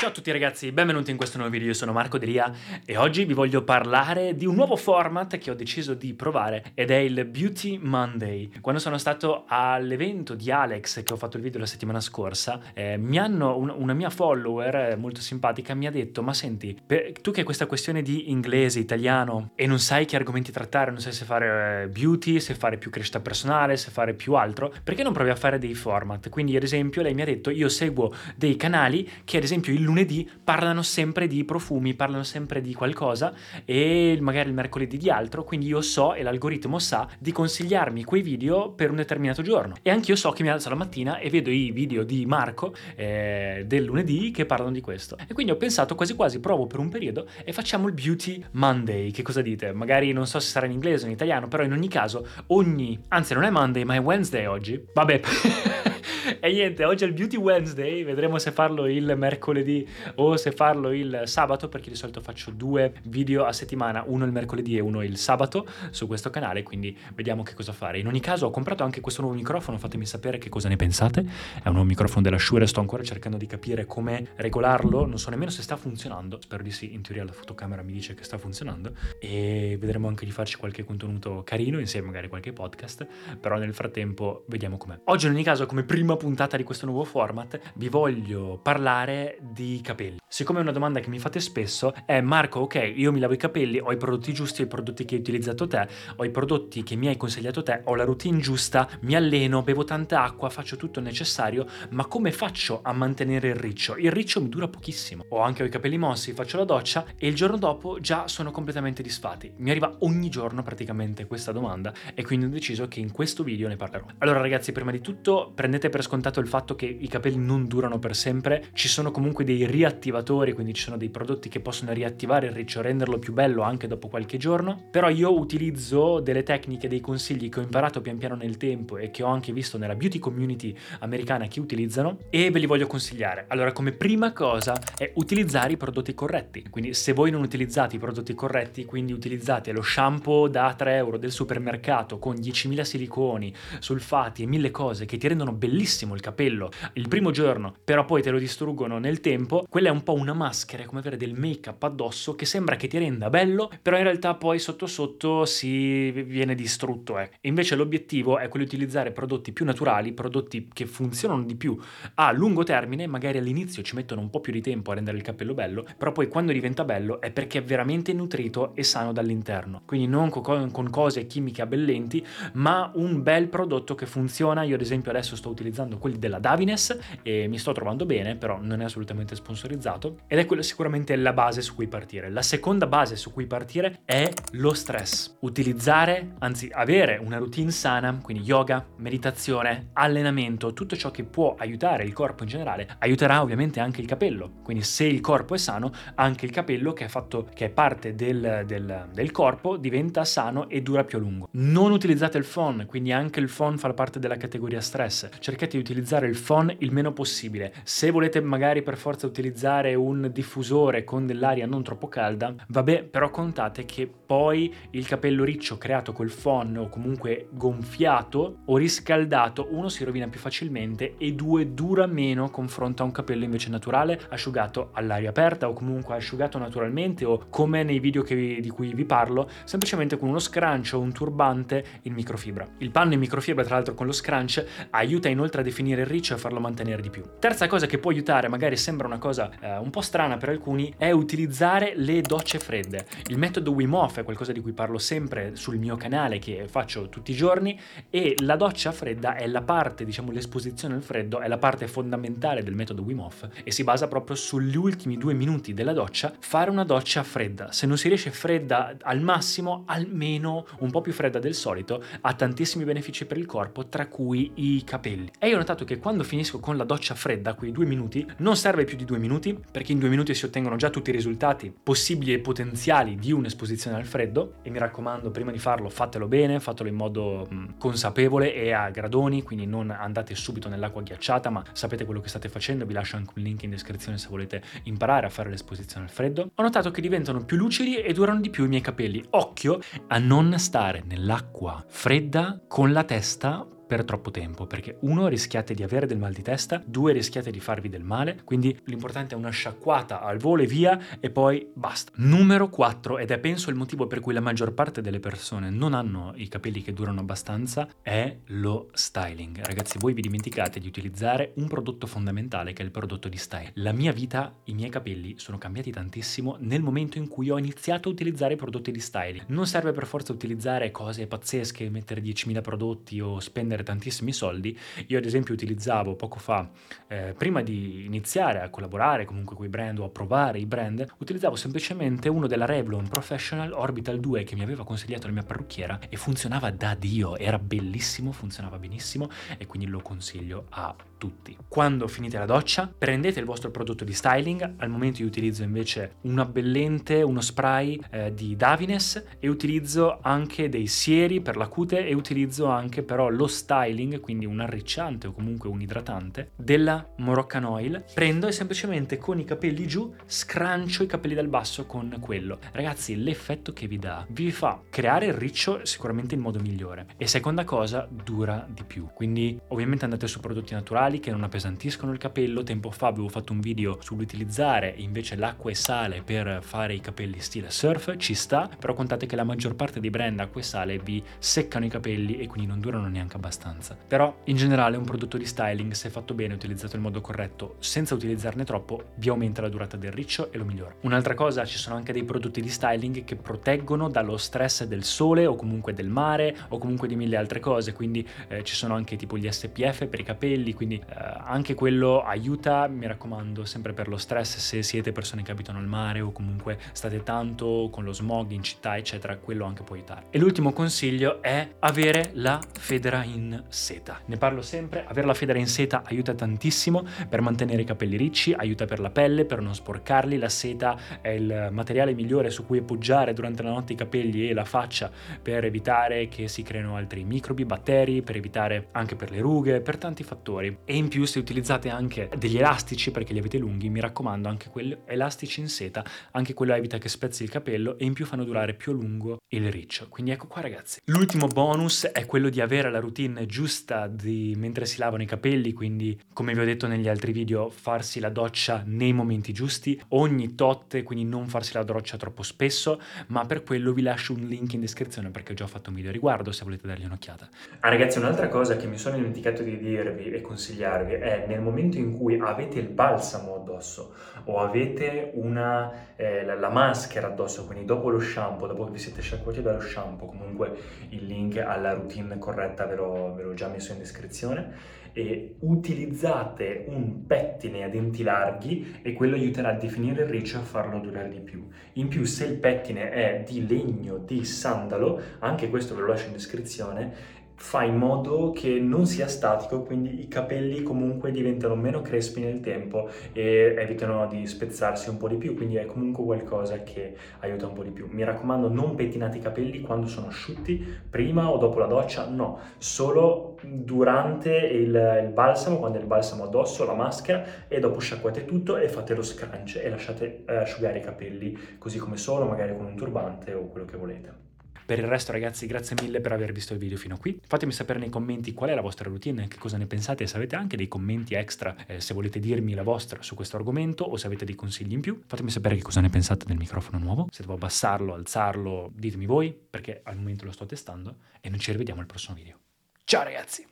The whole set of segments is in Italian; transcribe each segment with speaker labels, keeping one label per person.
Speaker 1: Ciao a tutti ragazzi, benvenuti in questo nuovo video, io sono Marco Delia e oggi vi voglio parlare di un nuovo format che ho deciso di provare ed è il Beauty Monday. Quando sono stato all'evento di Alex che ho fatto il video la settimana scorsa, eh, mi hanno, un, una mia follower eh, molto simpatica mi ha detto ma senti, per, tu che hai questa questione di inglese, italiano e non sai che argomenti trattare, non sai se fare eh, beauty, se fare più crescita personale, se fare più altro, perché non provi a fare dei format? Quindi ad esempio lei mi ha detto io seguo dei canali che ad esempio il lunedì parlano sempre di profumi, parlano sempre di qualcosa e magari il mercoledì di altro, quindi io so e l'algoritmo sa di consigliarmi quei video per un determinato giorno. E anche io so che mi alzo la mattina e vedo i video di Marco eh, del lunedì che parlano di questo. E quindi ho pensato quasi quasi provo per un periodo e facciamo il Beauty Monday. Che cosa dite? Magari non so se sarà in inglese o in italiano, però in ogni caso ogni, anzi non è Monday ma è Wednesday oggi. Vabbè. e niente, oggi è il Beauty Wednesday, vedremo se farlo il mercoledì o se farlo il sabato, perché di solito faccio due video a settimana, uno il mercoledì e uno il sabato su questo canale, quindi vediamo che cosa fare. In ogni caso ho comprato anche questo nuovo microfono, fatemi sapere che cosa ne pensate. È un nuovo microfono della Shure, sto ancora cercando di capire come regolarlo, non so nemmeno se sta funzionando, spero di sì, in teoria la fotocamera mi dice che sta funzionando e vedremo anche di farci qualche contenuto carino insieme magari qualche podcast, però nel frattempo vediamo com'è. Oggi in ogni caso come prima puntata di questo nuovo format vi voglio parlare di capelli. Siccome è una domanda che mi fate spesso, è Marco, ok, io mi lavo i capelli, ho i prodotti giusti, ho i prodotti che hai utilizzato te, ho i prodotti che mi hai consigliato te, ho la routine giusta, mi alleno, bevo tanta acqua, faccio tutto il necessario, ma come faccio a mantenere il riccio? Il riccio mi dura pochissimo. Ho anche ho i capelli mossi, faccio la doccia e il giorno dopo già sono completamente disfatti. Mi arriva ogni giorno praticamente questa domanda e quindi ho deciso che in questo video ne parlerò. Allora ragazzi, prima di tutto prendete per scontato il fatto che i capelli non durano per sempre, ci sono comunque dei riattivatori, quindi ci sono dei prodotti che possono riattivare il riccio, renderlo più bello anche dopo qualche giorno, però io utilizzo delle tecniche, dei consigli che ho imparato pian piano nel tempo e che ho anche visto nella beauty community americana che utilizzano e ve li voglio consigliare. Allora, come prima cosa è utilizzare i prodotti corretti, quindi se voi non utilizzate i prodotti corretti, quindi utilizzate lo shampoo da 3 euro del supermercato con 10.000 siliconi, sulfati e mille cose che ti rendono bellissimo il capello il primo giorno, però poi te lo distruggono nel tempo, quella è un po' una maschera, è come avere del make-up addosso che sembra che ti renda bello, però in realtà poi sotto sotto si viene distrutto. Eh. Invece l'obiettivo è quello di utilizzare prodotti più naturali, prodotti che funzionano di più a lungo termine, magari all'inizio ci mettono un po' più di tempo a rendere il capello bello, però poi quando diventa bello è perché è veramente nutrito e sano dall'interno. Quindi non con cose chimiche abbellenti, ma un bel prodotto che funziona. Io ad esempio adesso sto utilizzando quelli della Davines e mi sto trovando bene, però non è assolutamente sponsorizzato ed è quello sicuramente la base su cui partire. La seconda base su cui partire è lo stress. Utilizzare, anzi avere una routine sana, quindi yoga, meditazione, allenamento, tutto ciò che può aiutare il corpo in generale, aiuterà ovviamente anche il capello. Quindi se il corpo è sano, anche il capello che è, fatto, che è parte del, del, del corpo diventa sano e dura più a lungo. Non utilizzate il phone, quindi anche il phone fa parte della categoria stress. Cercate di utilizzare il phone il meno possibile. Se volete magari per forza utilizzare un diffusore con dell'aria non troppo calda, vabbè, però contate che poi il capello riccio creato col phon o comunque gonfiato o riscaldato, uno si rovina più facilmente e due dura meno confronto a un capello invece naturale asciugato all'aria aperta o comunque asciugato naturalmente o come nei video vi, di cui vi parlo, semplicemente con uno scrunch o un turbante in microfibra. Il panno in microfibra tra l'altro con lo scrunch aiuta inoltre a definire il riccio e farlo mantenere di più. Terza cosa che può aiutare, magari sembra una cosa eh, un po' strana per alcuni, è utilizzare le docce fredde. Il metodo Wim Hof è qualcosa di cui parlo sempre sul mio canale che faccio tutti i giorni e la doccia fredda è la parte, diciamo l'esposizione al freddo è la parte fondamentale del metodo Wim Hof e si basa proprio sugli ultimi due minuti della doccia fare una doccia fredda. Se non si riesce fredda al massimo, almeno un po' più fredda del solito, ha tantissimi benefici per il corpo, tra cui i capelli. E io ho notato che quando finisco con la doccia fredda, quei due minuti, non serve più di due minuti, perché in due minuti si ottengono già tutti i risultati possibili e potenziali di un'esposizione al freddo. E mi raccomando, prima di farlo, fatelo bene, fatelo in modo mh, consapevole e a gradoni, quindi non andate subito nell'acqua ghiacciata, ma sapete quello che state facendo. Vi lascio anche un link in descrizione se volete imparare a fare l'esposizione al freddo. Ho notato che diventano più lucidi e durano di più i miei capelli. Occhio a non stare nell'acqua fredda con la testa per troppo tempo, perché uno rischiate di avere del mal di testa, due rischiate di farvi del male, quindi l'importante è una sciacquata al volo e via e poi basta. Numero 4, ed è penso il motivo per cui la maggior parte delle persone non hanno i capelli che durano abbastanza, è lo styling. Ragazzi, voi vi dimenticate di utilizzare un prodotto fondamentale che è il prodotto di style. La mia vita, i miei capelli sono cambiati tantissimo nel momento in cui ho iniziato a utilizzare prodotti di styling. Non serve per forza utilizzare cose pazzesche, mettere 10.000 prodotti o spendere tantissimi soldi. Io ad esempio utilizzavo poco fa, eh, prima di iniziare a collaborare comunque con i brand o a provare i brand, utilizzavo semplicemente uno della Revlon Professional Orbital 2 che mi aveva consigliato la mia parrucchiera e funzionava da Dio, era bellissimo, funzionava benissimo e quindi lo consiglio a tutti. Quando finite la doccia, prendete il vostro prodotto di styling, al momento io utilizzo invece un abbellente, uno spray eh, di Davines e utilizzo anche dei sieri per la cute e utilizzo anche però lo styling, quindi un arricciante o comunque un idratante della Moroccan Oil. Prendo e semplicemente con i capelli giù scrancio i capelli dal basso con quello. Ragazzi, l'effetto che vi dà vi fa creare il riccio sicuramente in modo migliore e seconda cosa dura di più. Quindi ovviamente andate su prodotti naturali naturali che non appesantiscono il capello. Tempo fa avevo fatto un video sull'utilizzare invece l'acqua e sale per fare i capelli stile surf, ci sta, però contate che la maggior parte dei brand acqua e sale vi seccano i capelli e quindi non durano neanche abbastanza. Però in generale un prodotto di styling, se fatto bene, utilizzato in modo corretto, senza utilizzarne troppo, vi aumenta la durata del riccio e lo migliora. Un'altra cosa, ci sono anche dei prodotti di styling che proteggono dallo stress del sole o comunque del mare o comunque di mille altre cose, quindi eh, ci sono anche tipo gli SPF per i capelli, quindi eh, anche quello aiuta, mi raccomando, sempre per lo stress se siete persone che abitano al mare o comunque state tanto con lo smog in città, eccetera, quello anche può aiutare. E l'ultimo consiglio è avere la federa in seta. Ne parlo sempre, avere la federa in seta aiuta tantissimo per mantenere i capelli ricci, aiuta per la pelle, per non sporcarli, la seta è il materiale migliore su cui appoggiare durante la notte i capelli e la faccia per evitare che si creino altri microbi, batteri, per evitare anche per le rughe, per tanti fattori e in più se utilizzate anche degli elastici perché li avete lunghi, mi raccomando anche quelli elastici in seta, anche quello evita che spezzi il capello e in più fanno durare più a lungo il riccio. Quindi ecco qua ragazzi. L'ultimo bonus è quello di avere la routine giusta di mentre si lavano i capelli, quindi come vi ho detto negli altri video, farsi la doccia nei momenti giusti, ogni tot, quindi non farsi la doccia troppo spesso, ma per quello vi lascio un link in descrizione perché ho già fatto un video a riguardo se volete dargli un'occhiata. Ah ragazzi, un'altra cosa che mi sono dimenticato di dirvi e consigliare consigliarvi è nel momento in cui avete il balsamo addosso o avete una, eh, la, la, maschera addosso, quindi dopo lo shampoo, dopo che vi siete sciacquati dallo shampoo, comunque il link alla routine corretta ve l'ho, ve l'ho già messo in descrizione, e utilizzate un pettine a denti larghi e quello aiuterà a definire il riccio e a farlo durare di più. In più se il pettine è di legno di sandalo, anche questo ve lo lascio in descrizione, fa in modo che non sia statico, quindi i capelli comunque diventano meno crespi nel tempo e evitano di spezzarsi un po' di più, quindi è comunque qualcosa che aiuta un po' di più. Mi raccomando, non pettinate i capelli quando sono asciutti, prima o dopo la doccia, no, solo durante il, il balsamo, quando è il balsamo addosso, la maschera e dopo sciacquate tutto e fate lo scrunch e lasciate eh, asciugare i capelli così come sono, magari con un turbante o quello che volete. Per il resto ragazzi grazie mille per aver visto il video fino a qui. Fatemi sapere nei commenti qual è la vostra routine, che cosa ne pensate se avete anche dei commenti extra, eh, se volete dirmi la vostra su questo argomento o se avete dei consigli in più. Fatemi sapere che cosa ne pensate del microfono nuovo, se devo abbassarlo, alzarlo, ditemi voi perché al momento lo sto testando e noi ci rivediamo al prossimo video. Ciao ragazzi!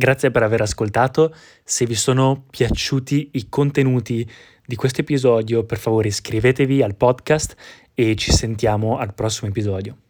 Speaker 1: Grazie per aver ascoltato, se vi sono piaciuti i contenuti di questo episodio per favore iscrivetevi al podcast e ci sentiamo al prossimo episodio.